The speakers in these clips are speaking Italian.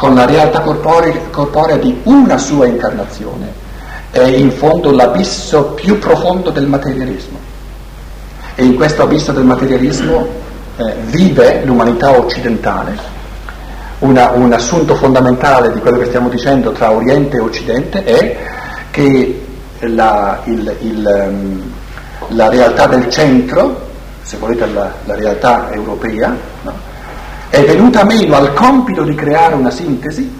con la realtà corporea, corporea di una sua incarnazione, è in fondo l'abisso più profondo del materialismo. E in questo abisso del materialismo eh, vive l'umanità occidentale. Una, un assunto fondamentale di quello che stiamo dicendo tra Oriente e Occidente è che la, il, il, um, la realtà del centro, se volete la, la realtà europea, no? È venuta meno al compito di creare una sintesi.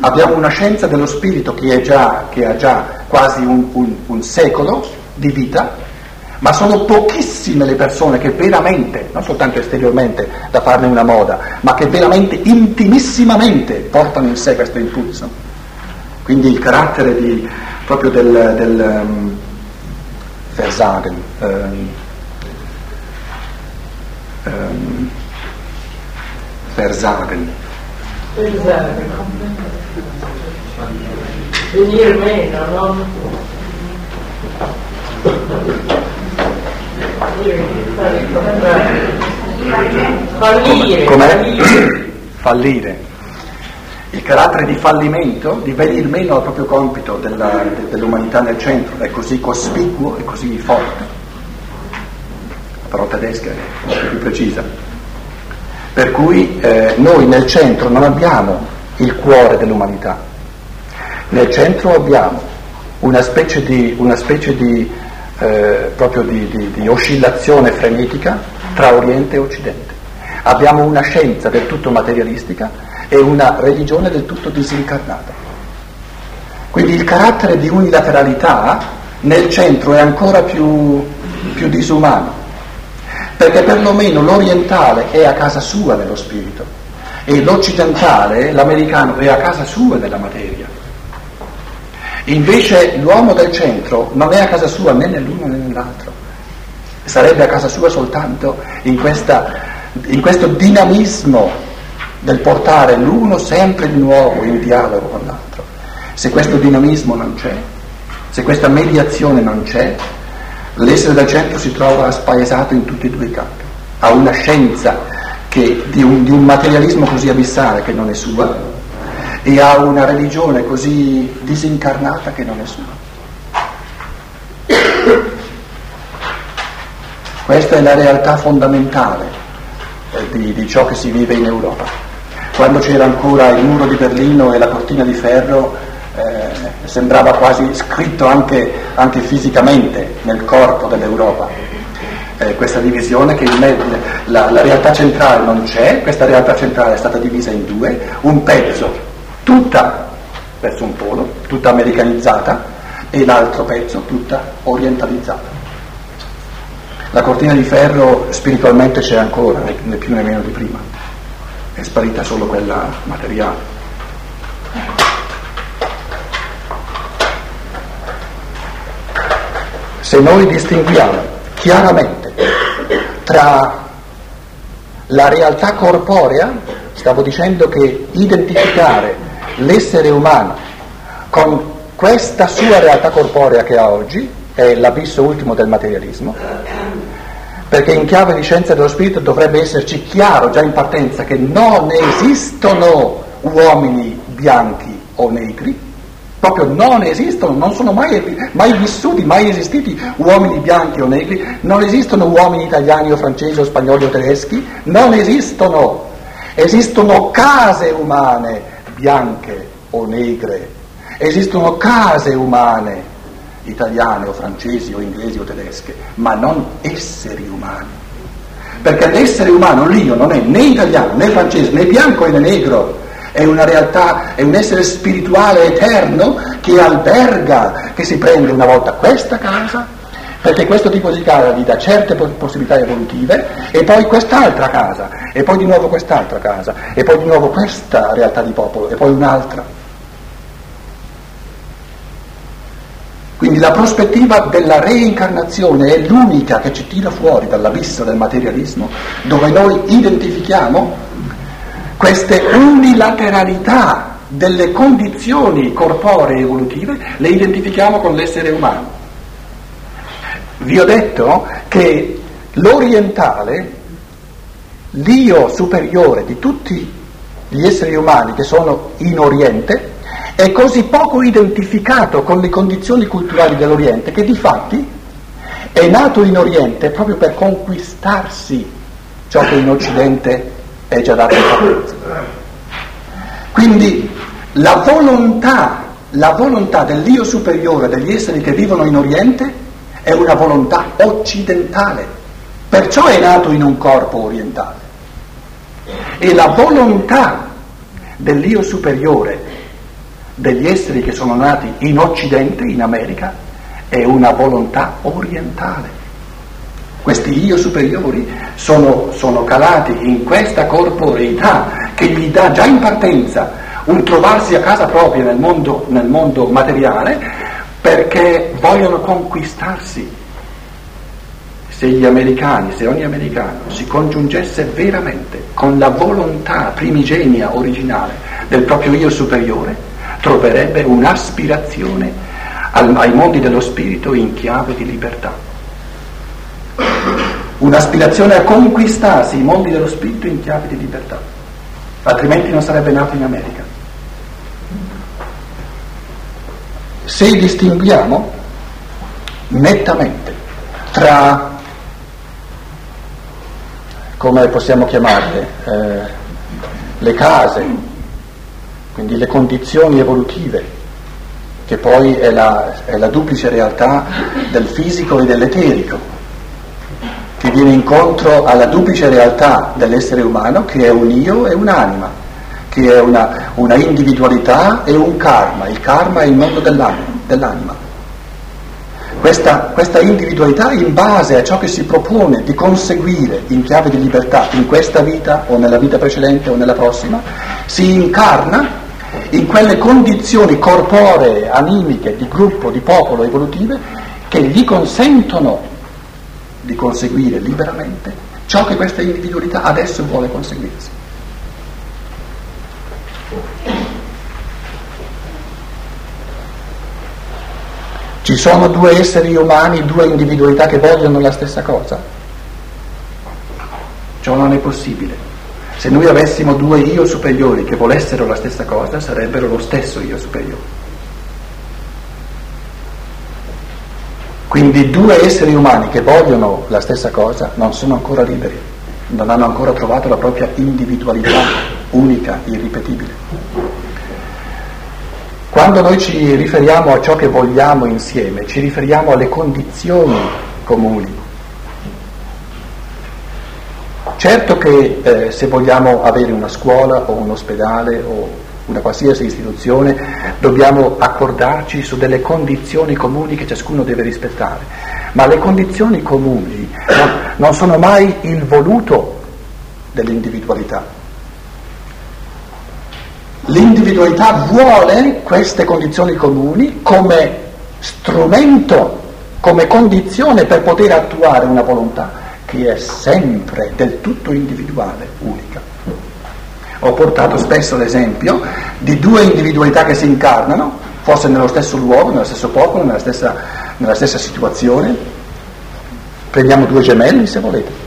Abbiamo una scienza dello spirito che, già, che ha già quasi un, un, un secolo di vita, ma sono pochissime le persone che veramente, non soltanto esteriormente da farne una moda, ma che veramente intimissimamente portano in sé questo impulso. Quindi il carattere di, proprio del, del um, Versagen, um, um, Versagen. Versagen. Venire meno, no? Fallire. Come? Fallire. Il carattere di fallimento, di venire meno al proprio compito della, dell'umanità nel centro, è così cospicuo e così forte. La parola tedesca è più precisa. Per cui eh, noi nel centro non abbiamo il cuore dell'umanità, nel centro abbiamo una specie di, una specie di eh, di, di, di oscillazione frenetica tra Oriente e Occidente. Abbiamo una scienza del tutto materialistica e una religione del tutto disincarnata. Quindi il carattere di unilateralità nel centro è ancora più, più disumano, perché perlomeno l'orientale è a casa sua nello spirito e l'occidentale, l'americano, è a casa sua nella materia. Invece l'uomo del centro non è a casa sua né nell'uno né nell'altro, sarebbe a casa sua soltanto in, questa, in questo dinamismo del portare l'uno sempre di nuovo in dialogo con l'altro. Se questo dinamismo non c'è, se questa mediazione non c'è, l'essere del centro si trova spaesato in tutti e due i campi. Ha una scienza che, di, un, di un materialismo così abissale che non è sua, e ha una religione così disincarnata che non è sua. Questa è la realtà fondamentale eh, di, di, ciò che si vive in Europa. Quando c'era ancora il muro di Berlino e la cortina di ferro, eh, sembrava quasi scritto anche, anche, fisicamente nel corpo dell'Europa. Eh, questa divisione che il, la, la realtà centrale non c'è, questa realtà centrale è stata divisa in due, un pezzo tutta verso un polo, tutta americanizzata, e l'altro pezzo tutta orientalizzata. La cortina di ferro spiritualmente c'è ancora, né più né meno di prima, è sparita solo quella materiale. Se noi distinguiamo chiaramente tra la realtà corporea, stavo dicendo che identificare l'essere umano con questa sua realtà corporea che ha oggi, è l'abisso ultimo del materialismo, perché in chiave di scienza dello spirito dovrebbe esserci chiaro già in partenza che non esistono uomini bianchi o negri, proprio non esistono, non sono mai, mai, vissuti, mai esistiti uomini bianchi o negri, non esistono uomini italiani o francesi o spagnoli o tedeschi, non esistono, esistono case umane bianche o negre, esistono case umane, italiane o francesi o inglesi o tedesche, ma non esseri umani. Perché l'essere umano, l'io, non è né italiano, né francese, né bianco né negro, è una realtà, è un essere spirituale eterno che alberga, che si prende una volta questa casa perché questo tipo di casa gli dà certe possibilità evolutive e poi quest'altra casa, e poi di nuovo quest'altra casa, e poi di nuovo questa realtà di popolo, e poi un'altra. Quindi la prospettiva della reincarnazione è l'unica che ci tira fuori dall'abisso del materialismo, dove noi identifichiamo queste unilateralità delle condizioni corporee evolutive, le identifichiamo con l'essere umano. Vi ho detto che l'orientale, l'io superiore di tutti gli esseri umani che sono in Oriente è così poco identificato con le condizioni culturali dell'Oriente che di fatti è nato in Oriente proprio per conquistarsi ciò che in Occidente è già dato partenza. Quindi la volontà, la volontà dell'io superiore degli esseri che vivono in Oriente è una volontà occidentale, perciò è nato in un corpo orientale. E la volontà dell'io superiore degli esseri che sono nati in Occidente, in America, è una volontà orientale. Questi io superiori sono, sono calati in questa corporeità che gli dà già in partenza un trovarsi a casa propria nel mondo, nel mondo materiale perché vogliono conquistarsi. Se gli americani, se ogni americano si congiungesse veramente con la volontà primigenia, originale del proprio io superiore, troverebbe un'aspirazione ai mondi dello spirito in chiave di libertà un'aspirazione a conquistarsi i mondi dello spirito in chiave di libertà, altrimenti non sarebbe nato in America. Se distinguiamo nettamente tra, come possiamo chiamarle, eh, le case, quindi le condizioni evolutive, che poi è la, è la duplice realtà del fisico e dell'eterico, che viene incontro alla duplice realtà dell'essere umano che è un io e un'anima, che è una, una individualità e un karma. Il karma è il mondo dell'anima. dell'anima. Questa, questa, individualità in base a ciò che si propone di conseguire in chiave di libertà in questa vita o nella vita precedente o nella prossima, si incarna in quelle condizioni corporee, animiche, di gruppo, di popolo evolutive che gli consentono di conseguire liberamente ciò che questa individualità adesso vuole conseguirsi. Ci sono due esseri umani, due individualità che vogliono la stessa cosa? Ciò non è possibile. Se noi avessimo due io superiori che volessero la stessa cosa, sarebbero lo stesso io superiore. Quindi due esseri umani che vogliono la stessa cosa non sono ancora liberi, non hanno ancora trovato la propria individualità unica, irripetibile. Quando noi ci riferiamo a ciò che vogliamo insieme, ci riferiamo alle condizioni comuni. Certo che eh, se vogliamo avere una scuola o un ospedale o una qualsiasi istituzione, dobbiamo accordarci su delle condizioni comuni che ciascuno deve rispettare, ma le condizioni comuni non, non sono mai il voluto dell'individualità. L'individualità vuole queste condizioni comuni come strumento, come condizione per poter attuare una volontà che è sempre del tutto individuale, unica. Ho portato spesso l'esempio di due individualità che si incarnano, forse nello stesso luogo, nello stesso popolo, nella stessa, nella stessa situazione. Prendiamo due gemelli se volete.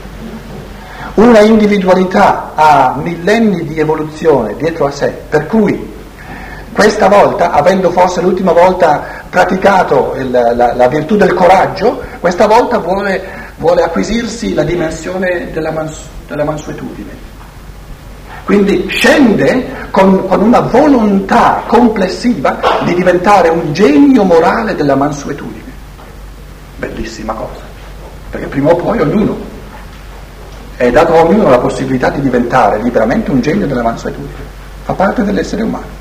Una individualità ha millenni di evoluzione dietro a sé, per cui questa volta, avendo forse l'ultima volta praticato il, la, la, virtù del coraggio, questa volta vuole, vuole acquisirsi la dimensione della, mans, della mansuetudine. Quindi scende con, con, una volontà complessiva di diventare un genio morale della mansuetudine. Bellissima cosa, perché prima o poi ognuno è dato a ognuno la possibilità di diventare liberamente un genio della mansuetudine, fa parte dell'essere umano.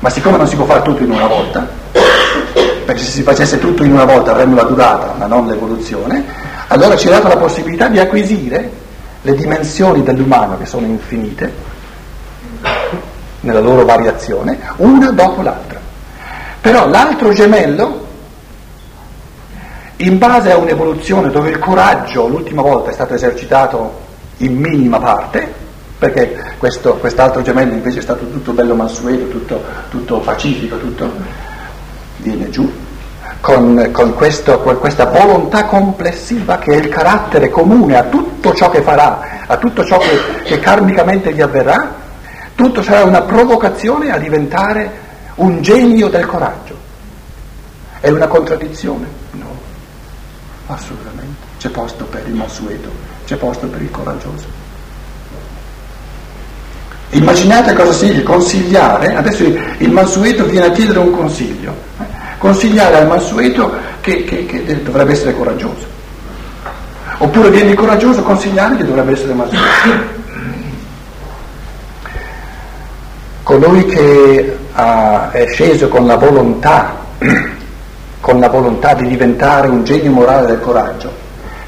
Ma siccome non si può fare tutto in una volta, perché se si facesse tutto in una volta avremmo la durata, ma non l'evoluzione, allora ci è data la possibilità di acquisire le dimensioni dell'umano che sono infinite nella loro variazione, una dopo l'altra. Però l'altro gemello, in base a un'evoluzione dove il coraggio l'ultima volta è stato esercitato in minima parte, perché questo, quest'altro gemello invece è stato tutto bello mansueto, tutto, tutto pacifico, tutto viene giù, con, con, questo, questa volontà complessiva che è il carattere comune a tutto ciò che farà, a tutto ciò che, che karmicamente gli avverrà, Tutto sarà una provocazione a diventare un genio del coraggio. È una contraddizione? No, assolutamente. C'è posto per il mansueto, c'è posto per il coraggioso. Immaginate cosa significa consigliare, adesso il mansueto viene a chiedere un consiglio, consigliare al mansueto che, che, che dovrebbe essere coraggioso, oppure viene il coraggioso consigliare che dovrebbe essere mansueto. Colui che ha, è sceso con la volontà, con la volontà di diventare un genio morale del coraggio,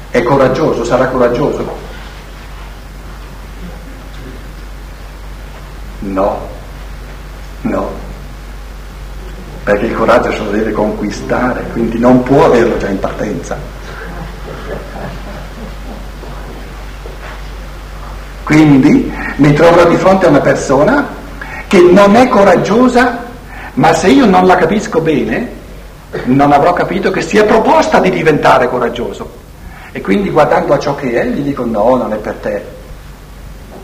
è coraggioso, sarà coraggioso, no, perché il coraggio se lo deve conquistare, quindi non può averlo già in partenza. Quindi mi trovo di fronte a una persona che non è coraggiosa, ma se io non la capisco bene, non avrò capito che si è proposta di diventare coraggioso. E quindi guardando a ciò che è, gli dico no, non è per te,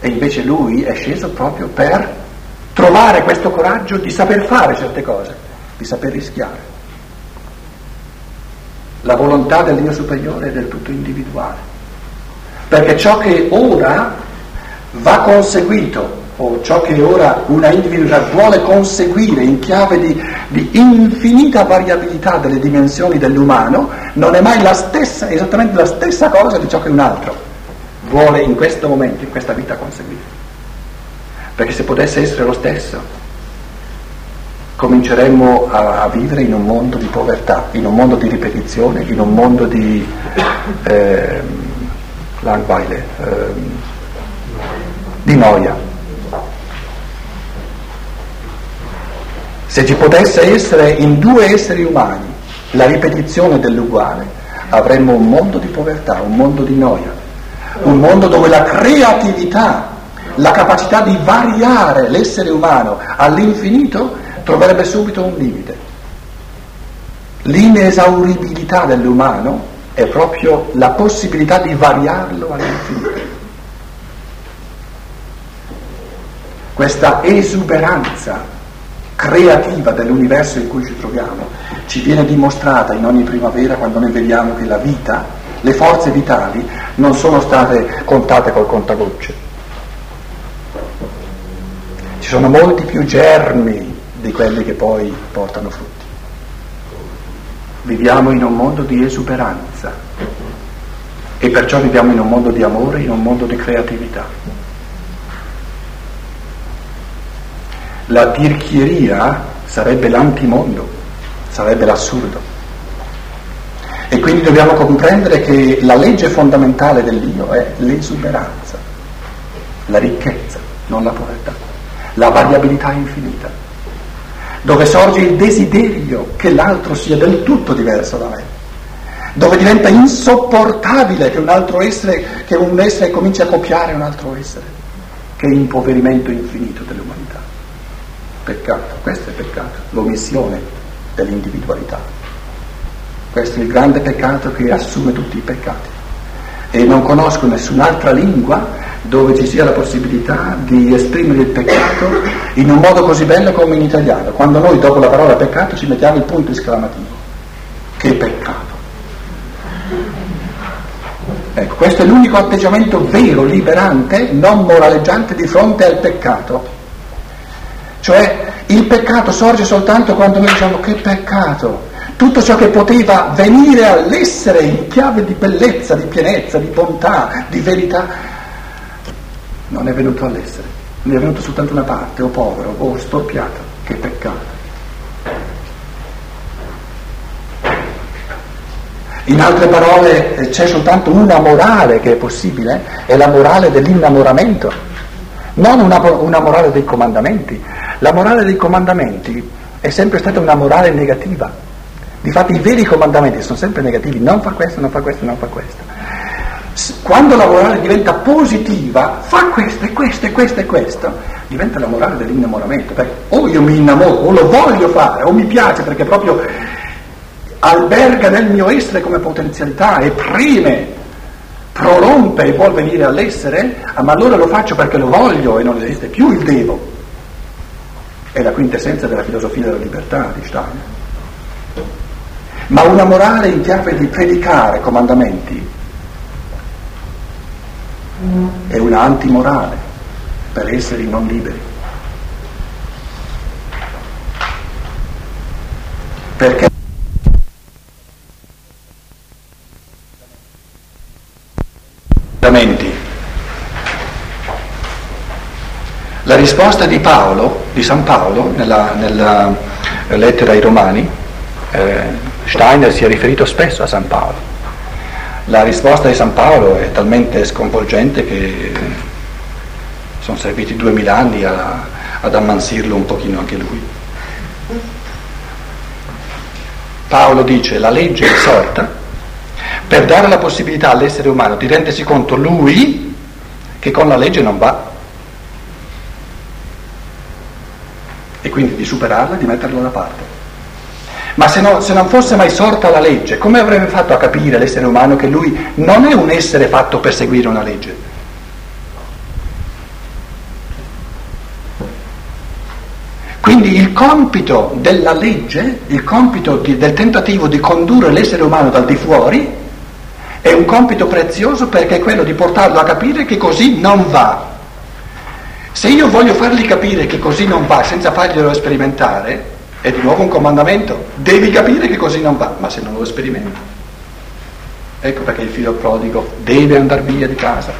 e invece lui è sceso proprio per trovare questo coraggio di saper fare certe cose, di saper rischiare. La volontà del Dio superiore è del tutto individuale, perché ciò che ora va conseguito o ciò che ora una individualità vuole conseguire in chiave di, di, infinita variabilità delle dimensioni dell'umano non è mai la stessa, esattamente la stessa cosa di ciò che un altro vuole in questo momento, in questa vita conseguire. Perché se potesse essere lo stesso, cominceremmo a, a, vivere in un mondo di povertà, in un mondo di ripetizione, in un mondo di eh, langweile, eh, di noia. Se ci potesse essere in due esseri umani la ripetizione dell'uguale, avremmo un mondo di povertà, un mondo di noia un mondo dove la creatività, la capacità di variare l'essere umano all'infinito troverebbe subito un limite. L'inesauribilità dell'umano è proprio la possibilità di variarlo all'infinito. Questa esuberanza creativa dell'universo in cui ci troviamo ci viene dimostrata in ogni primavera quando noi vediamo che la vita le forze vitali non sono state contate col contagocce. Ci sono molti più germi di quelli che poi portano frutti. Viviamo in un mondo di esuberanza e perciò viviamo in un mondo di amore, in un mondo di creatività. La tirchieria sarebbe l'antimondo, sarebbe l'assurdo. E quindi dobbiamo comprendere che la legge fondamentale dell'io è l'esuberanza, la ricchezza, non la povertà, la variabilità infinita, dove sorge il desiderio che l'altro sia del tutto diverso da me, dove diventa insopportabile che un altro essere, che un essere cominci a copiare un altro essere, che è impoverimento infinito dell'umanità. Peccato, questo è peccato, l'omissione dell'individualità. Questo è il grande peccato che assume tutti i peccati. E non conosco nessun'altra lingua dove ci sia la possibilità di esprimere il peccato in un modo così bello come in italiano, quando noi dopo la parola peccato ci mettiamo il punto esclamativo. Che peccato! Ecco, questo è l'unico atteggiamento vero, liberante, non moraleggiante di fronte al peccato. Cioè il peccato sorge soltanto quando noi diciamo che peccato, tutto ciò che poteva venire all'essere in chiave di bellezza, di pienezza, di bontà, di verità, non è venuto all'essere, ne è venuto soltanto una parte, o povero, o storpiato, che peccato. In altre parole eh, c'è soltanto una morale che è possibile, è la morale dell'innamoramento, non una, una morale dei comandamenti. La morale dei comandamenti è sempre stata una morale negativa. Difatti i veri comandamenti sono sempre negativi, non fa questo, non fa questo, non fa questo. Quando la morale diventa positiva, fa questo e questo e questo e questo, diventa la morale dell'innamoramento, perché o io mi innamoro, o lo voglio fare, o mi piace perché proprio alberga nel mio essere come potenzialità, esprime, prorompe e vuol venire all'essere, ma allora lo faccio perché lo voglio e non esiste più il devo. è la quintessenza della filosofia della libertà di Steiner. Ma una morale in chiave di predicare comandamenti è una antimorale per esseri non liberi. Perché La risposta di Paolo, di San Paolo, nella, nella lettera ai Romani, eh, Steiner si è riferito spesso a San Paolo. La risposta di San Paolo è talmente sconvolgente che sono serviti duemila anni a, ad ammansirlo un pochino anche lui. Paolo dice la legge è sorta per dare la possibilità all'essere umano di rendersi conto lui che con la legge non va e quindi di superarla e di metterla da parte. Ma se, no, se, non fosse mai sorta la legge, come avrebbe fatto a capire l'essere umano che lui non è un essere fatto per seguire una legge? Quindi il compito della legge, il compito di, del tentativo di condurre l'essere umano dal di fuori, è un compito prezioso perché è quello di portarlo a capire che così non va. Se io voglio fargli capire che così non va senza farglielo sperimentare, è di nuovo un comandamento, devi capire che così non va, ma se non lo sperimenti. Ecco perché il figlio prodigo deve andare via di casa.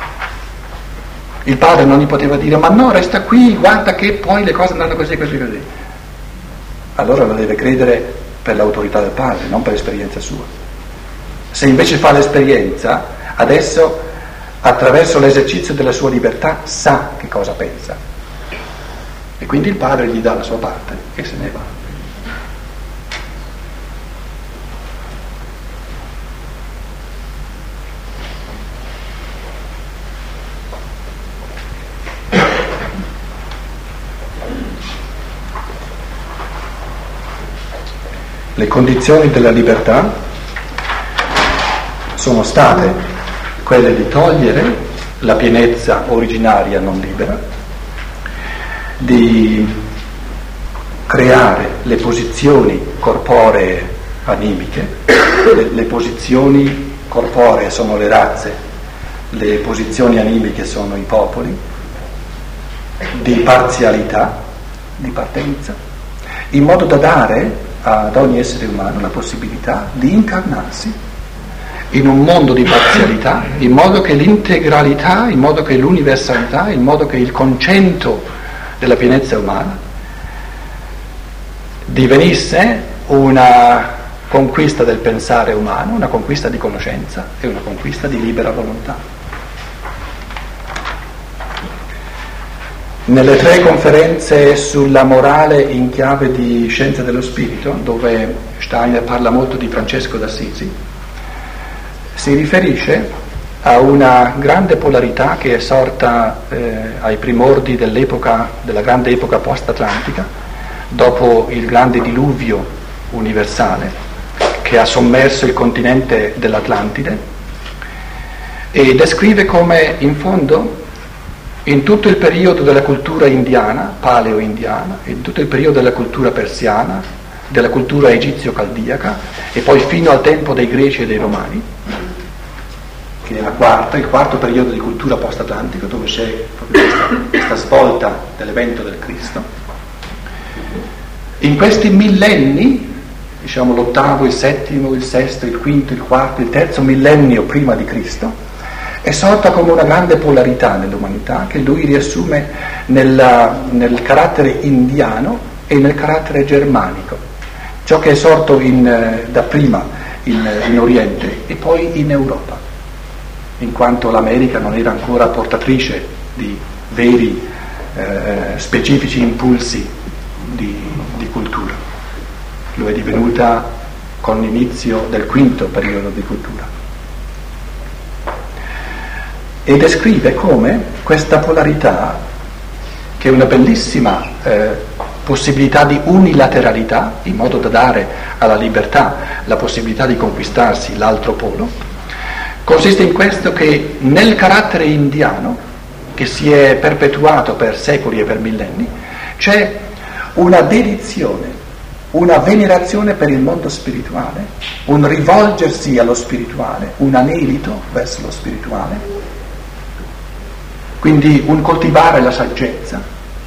Il padre non gli poteva dire ma no, resta qui, guarda che poi le cose andranno così, così, così. Allora lo deve credere per l'autorità del padre, non per l'esperienza sua. Se invece fa l'esperienza, adesso attraverso l'esercizio della sua libertà sa che cosa pensa. E quindi il padre gli dà la sua parte e se ne va. Condizioni della libertà sono state quelle di togliere la pienezza originaria non libera, di creare le posizioni corporee animiche, le, le posizioni corporee sono le razze, le posizioni animiche sono i popoli, di parzialità, di partenza, in modo da dare ad ogni essere umano la possibilità di incarnarsi in un mondo di parzialità, in modo che l'integralità, in modo che l'universalità, in modo che il concento della pienezza umana divenisse una conquista del pensare umano, una conquista di conoscenza e una conquista di libera volontà. Nelle tre conferenze sulla morale in chiave di scienza dello spirito, dove Steiner parla molto di Francesco d'Assisi, si riferisce a una grande polarità che è sorta eh, ai primordi della grande epoca post-atlantica, dopo il grande diluvio universale che ha sommerso il continente dell'Atlantide e descrive come in fondo in tutto il periodo della cultura indiana, paleo-indiana, in tutto il periodo della cultura persiana, della cultura egizio-caldiaca e poi fino al tempo dei greci e dei romani, che è quarta, il quarto periodo di cultura post-atlantica, dove c'è questa, questa svolta dell'evento del Cristo. In questi millenni, diciamo l'ottavo, il settimo, il sesto, il quinto, il quarto, il terzo millennio prima di Cristo, è sorta come una grande polarità nell'umanità che lui riassume nella, nel carattere indiano e nel carattere germanico. Ciò che è sorto in, eh, da prima in, in Oriente e poi in Europa in quanto l'America non era ancora portatrice di veri eh, specifici impulsi di, di cultura. Lo è divenuta con l'inizio del quinto periodo di cultura. E descrive come questa polarità, che è una bellissima eh, possibilità di unilateralità, in modo da dare alla libertà la possibilità di conquistarsi l'altro polo, consiste in questo che nel carattere indiano, che si è perpetuato per secoli e per millenni, c'è una dedizione, una venerazione per il mondo spirituale, un rivolgersi allo spirituale, un anelito verso lo spirituale, quindi un coltivare la saggezza,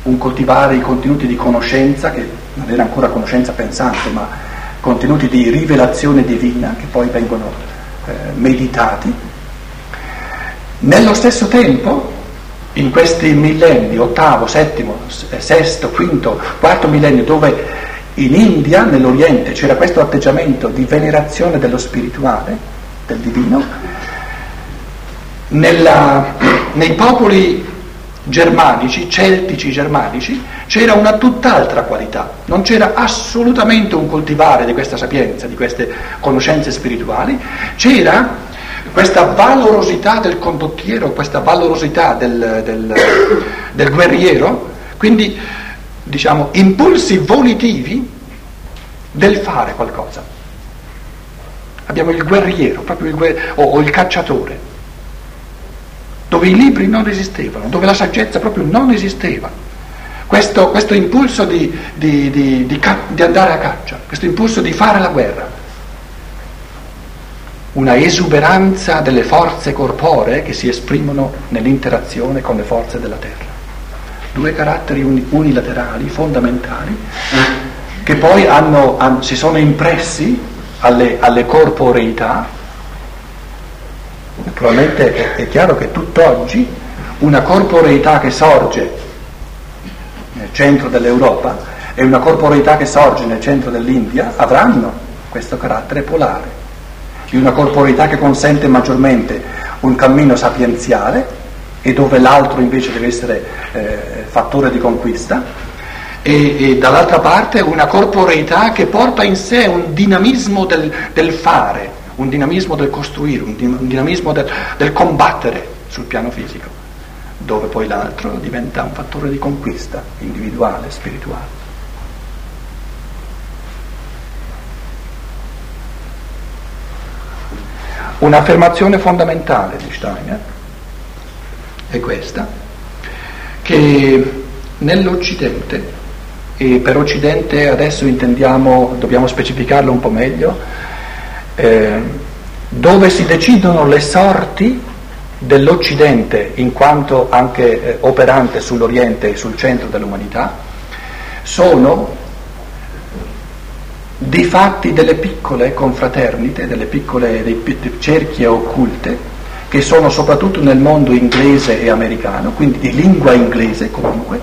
un coltivare i contenuti di conoscenza, che non era ancora conoscenza pensante, ma contenuti di rivelazione divina che poi vengono eh, meditati. Nello stesso tempo, in questi millenni, ottavo, settimo, sesto, quinto, quarto millennio, dove in India, nell'Oriente, c'era questo atteggiamento di venerazione dello spirituale, del divino, nella, nei popoli germanici, celtici germanici, c'era una tutt'altra qualità, non c'era assolutamente un coltivare di questa sapienza, di queste conoscenze spirituali, c'era questa valorosità del condottiero, questa valorosità del, del, del guerriero, quindi diciamo impulsi volitivi del fare qualcosa. Abbiamo il guerriero, proprio il guerriero, o, o il cacciatore dove i libri non esistevano, dove la saggezza proprio non esisteva. Questo, questo impulso di, di, di, di, andare a caccia, questo impulso di fare la guerra, una esuberanza delle forze corporee che si esprimono nell'interazione con le forze della terra. Due caratteri unilaterali fondamentali che poi hanno, si sono impressi alle, alle corporeità Naturalmente è, chiaro che tutt'oggi una corporeità che sorge nel centro dell'Europa e una corporeità che sorge nel centro dell'India avranno questo carattere polare, di una corporeità che consente maggiormente un cammino sapienziale e dove l'altro invece deve essere eh, fattore di conquista, e, e, dall'altra parte una corporeità che porta in sé un dinamismo del, del fare, un dinamismo del costruire, un dinamismo del, del combattere sul piano fisico, dove poi l'altro diventa un fattore di conquista individuale, spirituale. Un'affermazione fondamentale di Steiner è questa, che nell'Occidente, e per Occidente adesso intendiamo, dobbiamo specificarlo un po' meglio, eh, dove si decidono le sorti dell'Occidente in quanto anche eh, operante sull'Oriente e sul centro dell'umanità, sono di fatti delle piccole confraternite, delle piccole cerchie occulte, che sono soprattutto nel mondo inglese e americano, quindi di lingua inglese comunque,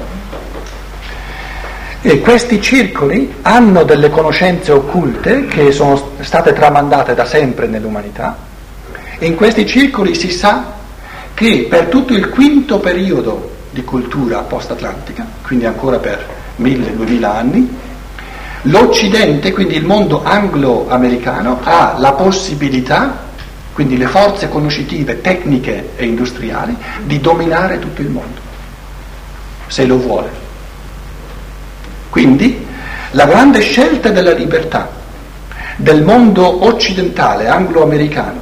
e questi circoli hanno delle conoscenze occulte che sono state tramandate da sempre nell'umanità e in questi circoli si sa che per tutto il quinto periodo di cultura post-atlantica, quindi ancora per mille, duemila anni, l'Occidente, quindi il mondo anglo-americano, ha la possibilità, quindi le forze conoscitive, tecniche e industriali, di dominare tutto il mondo, se lo vuole. Quindi la grande scelta della libertà del mondo occidentale, anglo-americano,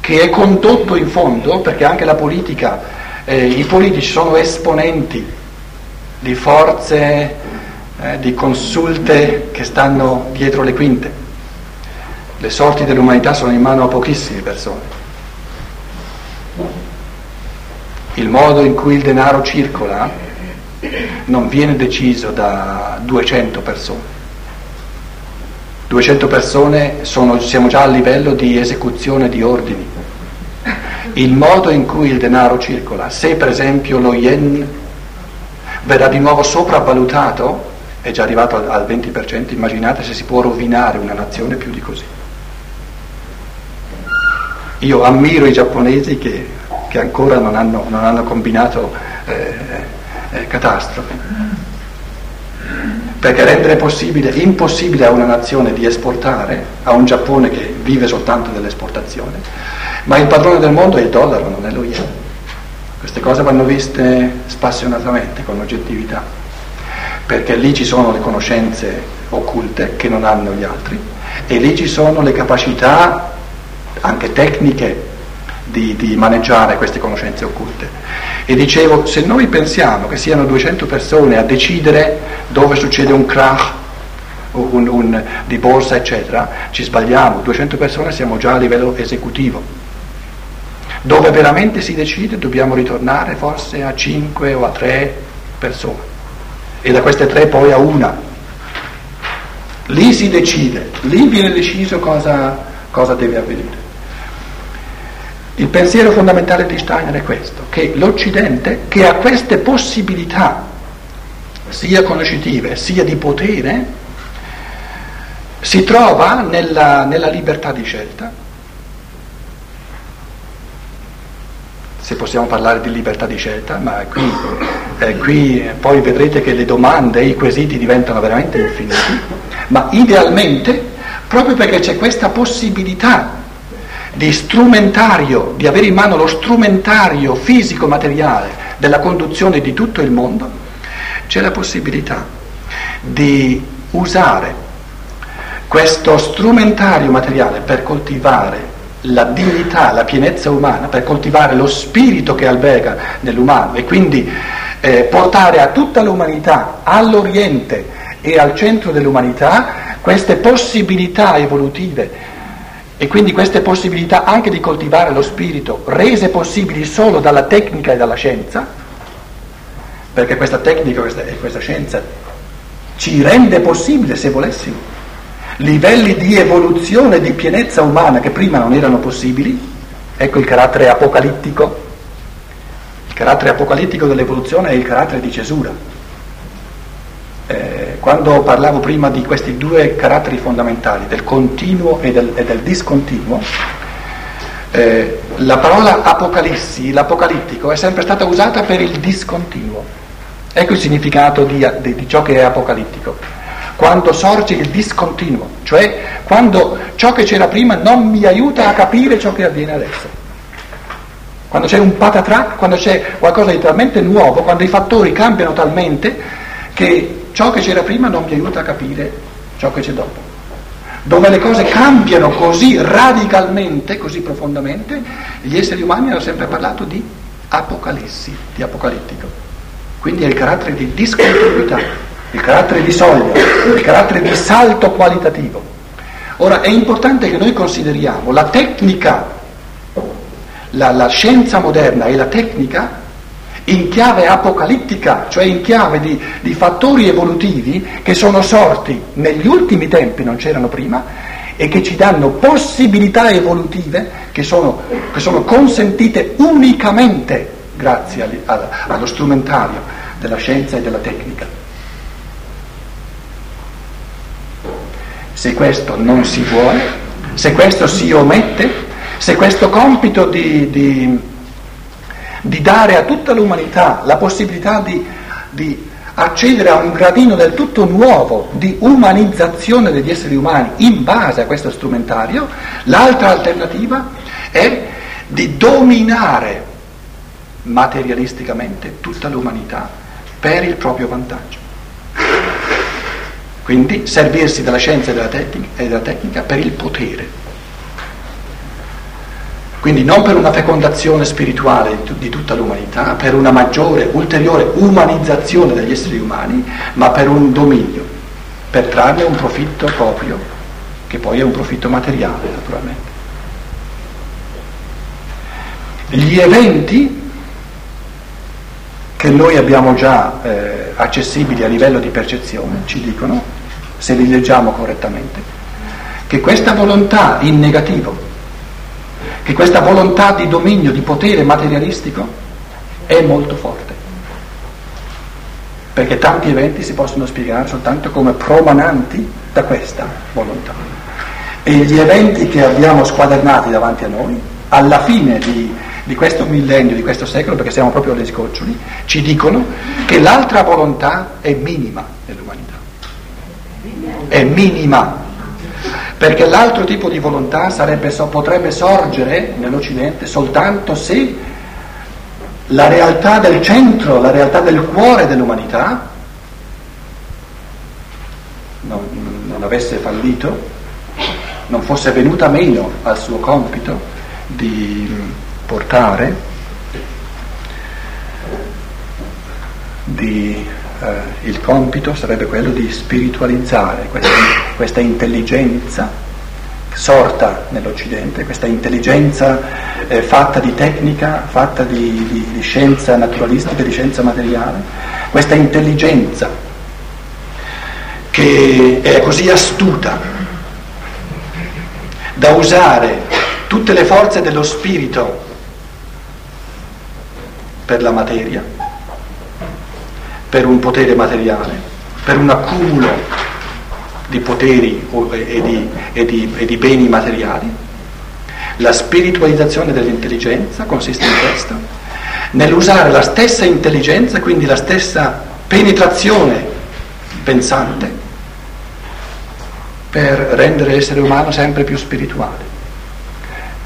che è condotto in fondo, perché anche la politica, eh, i politici sono esponenti di forze, eh, di consulte che stanno dietro le quinte. Le sorti dell'umanità sono in mano a pochissime persone. Il modo in cui il denaro circola non viene deciso da 200 persone. 200 persone sono, siamo già a livello di esecuzione di ordini. Il modo in cui il denaro circola, se per esempio lo yen verrà di nuovo sopravvalutato, è già arrivato al, al 20%, immaginate se si può rovinare una nazione più di così. Io ammiro i giapponesi che, che ancora non hanno, non hanno combinato eh, eh, catastrofe. Perché rendere possibile, impossibile a una nazione di esportare, a un Giappone che vive soltanto dell'esportazione, ma il padrone del mondo è il dollaro, non è lo yen. Queste cose vanno viste spassionatamente, con oggettività, perché lì ci sono le conoscenze occulte che non hanno gli altri e lì ci sono le capacità anche tecniche di, di, maneggiare queste conoscenze occulte. E dicevo, se noi pensiamo che siano 200 persone a decidere dove succede un crash un, un, di borsa, eccetera, ci sbagliamo, 200 persone siamo già a livello esecutivo. Dove veramente si decide dobbiamo ritornare forse a 5 o a 3 persone e da queste 3 poi a una. Lì si decide, lì viene deciso cosa, cosa deve avvenire. Il pensiero fondamentale di Steiner è questo, che l'Occidente, che ha queste possibilità, sia conoscitive sia di potere, si trova nella, nella libertà di scelta. Se possiamo parlare di libertà di scelta, ma qui, eh, qui poi vedrete che le domande e i quesiti diventano veramente infiniti, ma idealmente, proprio perché c'è questa possibilità di strumentario, di avere in mano lo strumentario fisico-materiale della conduzione di tutto il mondo, c'è la possibilità di usare questo strumentario materiale per coltivare la dignità, la pienezza umana, per coltivare lo spirito che alberga nell'umano e quindi eh, portare a tutta l'umanità, all'Oriente e al centro dell'umanità, queste possibilità evolutive e quindi queste possibilità anche di coltivare lo spirito, rese possibili solo dalla tecnica e dalla scienza, perché questa tecnica e questa scienza ci rende possibile, se volessimo, livelli di evoluzione, di pienezza umana che prima non erano possibili, ecco il carattere apocalittico. Il carattere apocalittico dell'evoluzione è il carattere di cesura. Eh, quando parlavo prima di questi due caratteri fondamentali, del continuo e del, e del discontinuo, eh, la parola apocalissi, l'apocalittico, è sempre stata usata per il discontinuo. Ecco il significato di, di, di ciò che è apocalittico. Quando sorge il discontinuo, cioè quando ciò che c'era prima non mi aiuta a capire ciò che avviene adesso. Quando c'è un patatrac, quando c'è qualcosa di talmente nuovo, quando i fattori cambiano talmente che ciò che c'era prima non mi aiuta a capire ciò che c'è dopo. Dove le cose cambiano così radicalmente, così profondamente, gli esseri umani hanno sempre parlato di apocalissi, di apocalittico. Quindi è il carattere di discontinuità, il carattere di soglia, il carattere di salto qualitativo. Ora è importante che noi consideriamo la tecnica, la, la scienza moderna e la tecnica in chiave apocalittica, cioè in chiave di, di, fattori evolutivi che sono sorti negli ultimi tempi, non c'erano prima, e che ci danno possibilità evolutive che sono, che sono consentite unicamente grazie allo, strumentario della scienza e della tecnica. Se questo non si vuole, se questo si omette, se questo compito di, di di dare a tutta l'umanità la possibilità di, di accedere a un gradino del tutto nuovo di umanizzazione degli esseri umani in base a questo strumentario, l'altra alternativa è di dominare materialisticamente tutta l'umanità per il proprio vantaggio. Quindi servirsi della scienza e della tecnica, e della tecnica per il potere. Quindi non per una fecondazione spirituale di tutta l'umanità, per una maggiore, ulteriore umanizzazione degli esseri umani, ma per un dominio, per trarne un profitto proprio, che poi è un profitto materiale naturalmente. Gli eventi che noi abbiamo già eh, accessibili a livello di percezione ci dicono, se li leggiamo correttamente, che questa volontà in negativo che questa volontà di dominio, di potere materialistico è molto forte. Perché tanti eventi si possono spiegare soltanto come promananti da questa volontà. E gli eventi che abbiamo squadernati davanti a noi, alla fine di, di questo millennio, di questo secolo, perché siamo proprio alle scoccioli, ci dicono che l'altra volontà è minima nell'umanità. È minima perché l'altro tipo di volontà sarebbe, potrebbe sorgere nell'Occidente soltanto se la realtà del centro, la realtà del cuore dell'umanità non, non avesse fallito, non fosse venuta meno al suo compito di, portare di, eh, il compito sarebbe quello di spiritualizzare questa, questa intelligenza sorta nell'Occidente, questa intelligenza eh, fatta di tecnica, fatta di, di, di scienza naturalistica, di scienza materiale, questa intelligenza che è così astuta da usare tutte le forze dello spirito per la materia, per un potere materiale, per un accumulo di poteri e di, e, di, e di, beni materiali. La spiritualizzazione dell'intelligenza consiste in questo, nell'usare la stessa intelligenza, quindi la stessa penetrazione pensante, per rendere l'essere umano sempre più spirituale.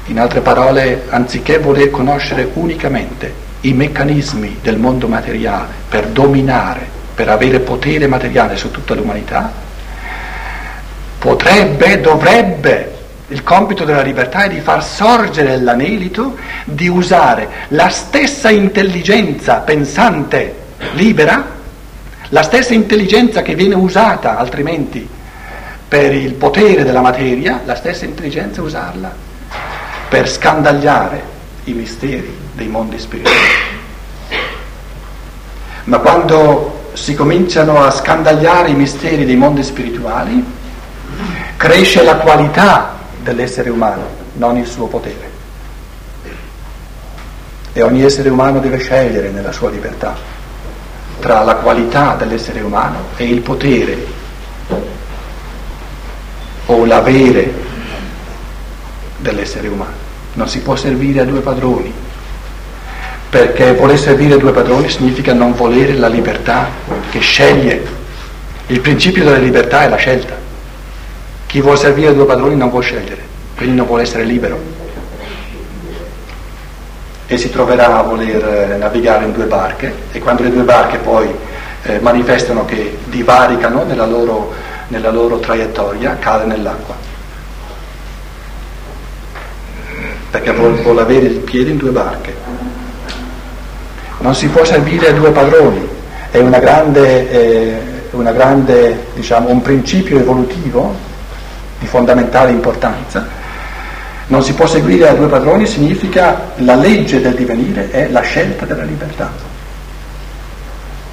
In altre parole, anziché voler conoscere unicamente i meccanismi del mondo materiale per dominare, per avere potere materiale su tutta l'umanità, potrebbe, dovrebbe, il compito della libertà è di far sorgere l'anelito, di usare la stessa intelligenza pensante libera, la stessa intelligenza che viene usata altrimenti per il potere della materia, la stessa intelligenza usarla per scandagliare i misteri dei mondi spirituali. Ma quando si cominciano a scandagliare i misteri dei mondi spirituali, cresce la qualità dell'essere umano, non il suo potere. E ogni essere umano deve scegliere nella sua libertà tra la qualità dell'essere umano e il potere o l'avere dell'essere umano. Non si può servire a due padroni, perché voler servire a due padroni significa non volere la libertà che sceglie. Il principio della libertà è la scelta. Chi vuole servire due padroni non può scegliere, quindi non vuole essere libero. E si troverà a voler eh, navigare in due barche e quando le due barche poi eh, manifestano che divaricano nella loro, nella loro traiettoria, cade nell'acqua. Perché vuole, avere il piede in due barche. Non si può servire a due padroni, è una grande, eh, una grande diciamo, un principio evolutivo di fondamentale importanza, non si può seguire a due padroni significa la legge del divenire è la scelta della libertà.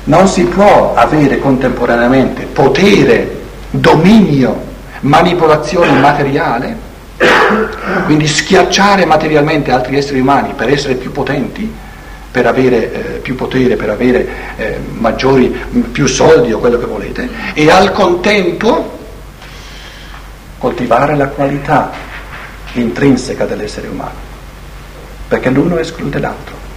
Non si può avere contemporaneamente potere, dominio, manipolazione materiale, quindi schiacciare materialmente altri esseri umani per essere più potenti, per avere eh, più potere, per avere eh, maggiori, più soldi o quello che volete, e al contempo coltivare la qualità intrinseca dell'essere umano, perché l'uno esclude l'altro.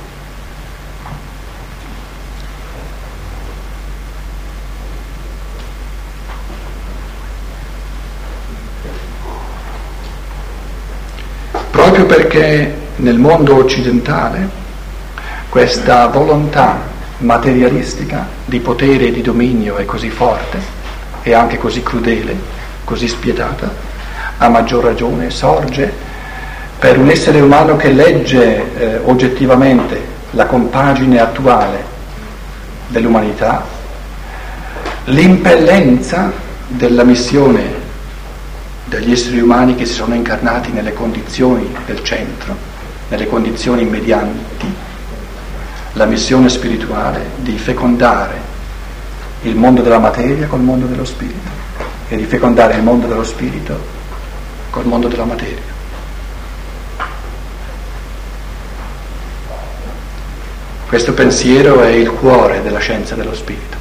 Proprio perché nel mondo occidentale questa volontà materialistica di potere e di dominio è così forte e anche così crudele, così spietata, a maggior ragione sorge per un essere umano che legge eh, oggettivamente la compagine attuale dell'umanità, l'impellenza della missione degli esseri umani che si sono incarnati nelle condizioni del centro, nelle condizioni medianti, la missione spirituale di fecondare il mondo della materia col mondo dello spirito e di fecondare il mondo dello spirito col mondo della materia. Questo pensiero è il cuore della scienza dello spirito.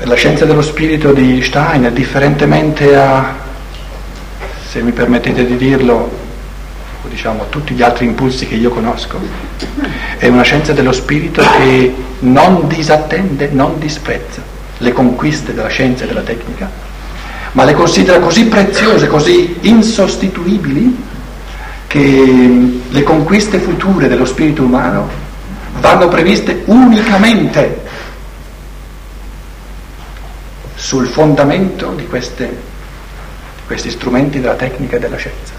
La scienza dello spirito di Stein, differentemente a, se mi permettete di dirlo, diciamo, a tutti gli altri impulsi che io conosco, è una scienza dello spirito che non disattende, non disprezza le conquiste della scienza e della tecnica, ma le considera così preziose, così insostituibili, che le conquiste future dello spirito umano vanno previste unicamente sul fondamento di, queste, questi strumenti della tecnica e della scienza.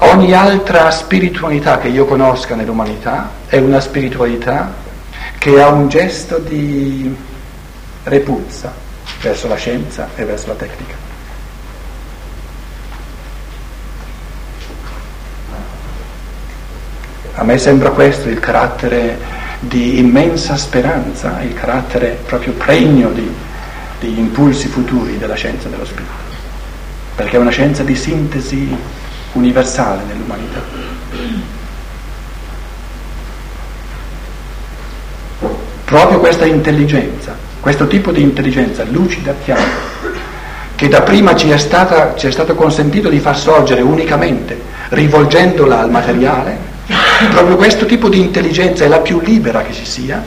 Ogni altra spiritualità che io conosca nell'umanità è una spiritualità che ha un gesto di repulsa verso la scienza e verso la tecnica. A me sembra questo il carattere di immensa speranza, il carattere proprio pregno di, di impulsi futuri della scienza dello spirito, perché è una scienza di sintesi universale nell'umanità. Proprio questa intelligenza, questo tipo di intelligenza lucida, chiara, che da prima ci è, stata, ci è stato consentito di far sorgere unicamente rivolgendola al materiale, proprio questo tipo di intelligenza è la più libera che ci sia,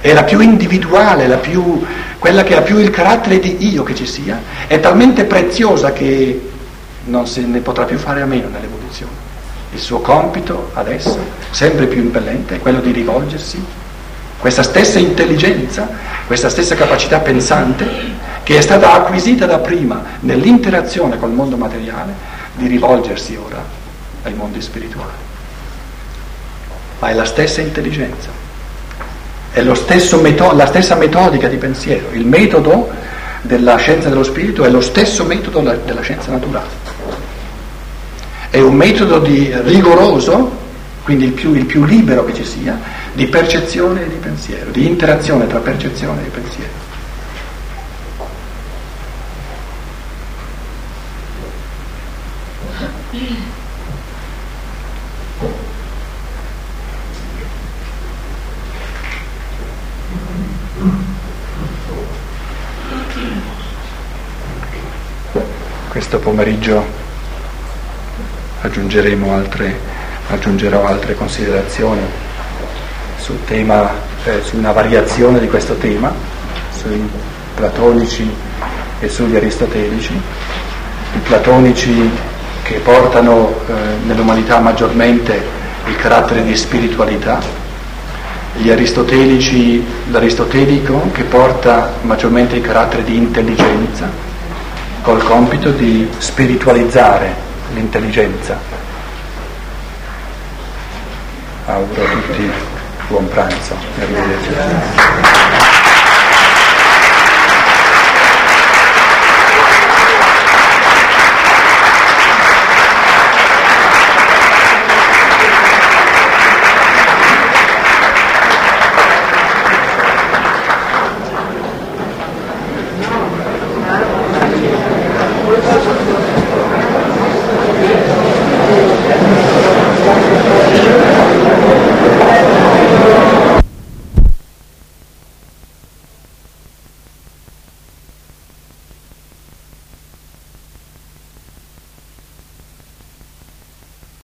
è la più individuale, la più, quella che ha più il carattere di io che ci sia, è talmente preziosa che non se ne potrà più fare a meno nell'evoluzione. Il suo compito adesso, sempre più impellente, è quello di rivolgersi, questa stessa intelligenza, questa stessa capacità pensante, che è stata acquisita da prima nell'interazione col mondo materiale, di rivolgersi ora ai mondi spirituali. Ma è la stessa intelligenza, è meto- la stessa metodica di pensiero, il metodo della scienza dello spirito è lo stesso metodo della scienza naturale. È un metodo rigoroso, quindi il più, il più libero che ci sia, di percezione e di pensiero, di interazione tra percezione e pensiero. Questo pomeriggio altre, aggiungerò altre considerazioni sul tema, eh, su una variazione di questo tema, sui platonici e sugli aristotelici. I platonici che portano eh, nell'umanità maggiormente il carattere di spiritualità, gli aristotelici, l'aristotelico che porta maggiormente il carattere di intelligenza, col compito di spiritualizzare l'intelligenza. Auguro a tutti buon pranzo arrivederci.